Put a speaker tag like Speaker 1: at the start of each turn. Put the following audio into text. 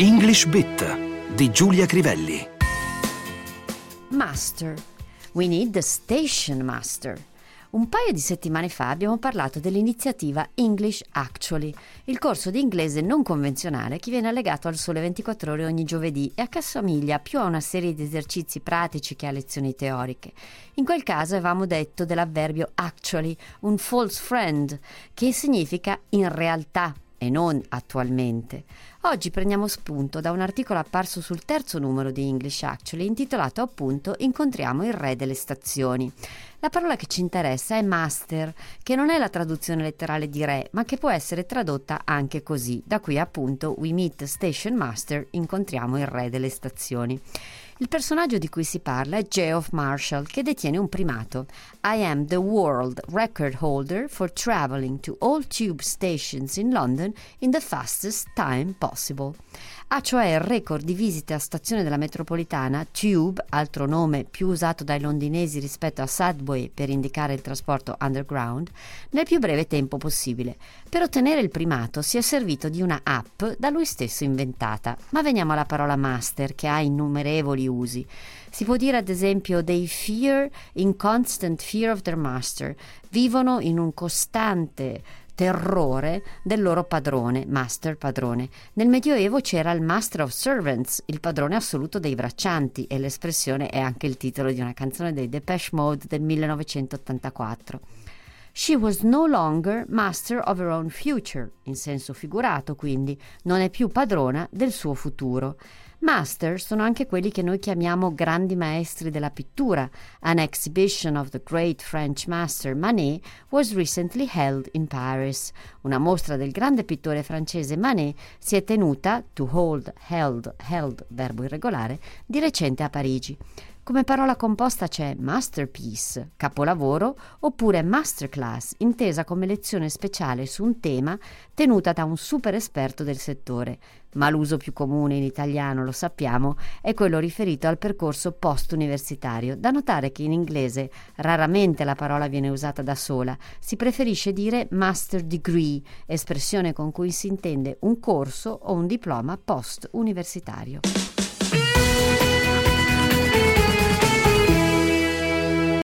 Speaker 1: English Bit di Giulia Crivelli.
Speaker 2: Master. We need the station master. Un paio di settimane fa abbiamo parlato dell'iniziativa English Actually, il corso di inglese non convenzionale che viene allegato al sole 24 ore ogni giovedì e che assomiglia più a una serie di esercizi pratici che a lezioni teoriche. In quel caso avevamo detto dell'avverbio actually, un false friend, che significa in realtà e non attualmente. Oggi prendiamo spunto da un articolo apparso sul terzo numero di English Actually intitolato appunto Incontriamo il re delle stazioni. La parola che ci interessa è master, che non è la traduzione letterale di re, ma che può essere tradotta anche così. Da qui appunto We meet station master, incontriamo il re delle stazioni. Il personaggio di cui si parla è Geoff Marshall, che detiene un primato. I am the world record holder for traveling to all tube stations in London in the fastest time possible. Ha cioè il record di visite a stazione della metropolitana Tube, altro nome più usato dai londinesi rispetto a Subway per indicare il trasporto underground, nel più breve tempo possibile. Per ottenere il primato si è servito di una app da lui stesso inventata. Ma veniamo alla parola master, che ha innumerevoli usi. Si può dire ad esempio they fear in constant fear of their master, vivono in un costante terrore del loro padrone, master padrone. Nel Medioevo c'era il Master of Servants, il padrone assoluto dei braccianti e l'espressione è anche il titolo di una canzone dei Depeche Mode del 1984. She was no longer master of her own future, in senso figurato quindi, non è più padrona del suo futuro. Master sono anche quelli che noi chiamiamo grandi maestri della pittura. An exhibition of the great French master Manet was recently held in Paris. Una mostra del grande pittore francese Manet si è tenuta, to hold, held, held, verbo irregolare, di recente a Parigi. Come parola composta c'è masterpiece, capolavoro, oppure masterclass, intesa come lezione speciale su un tema tenuta da un super esperto del settore. Ma l'uso più comune in italiano, lo sappiamo, è quello riferito al percorso post-universitario. Da notare che in inglese raramente la parola viene usata da sola, si preferisce dire master degree, espressione con cui si intende un corso o un diploma post-universitario.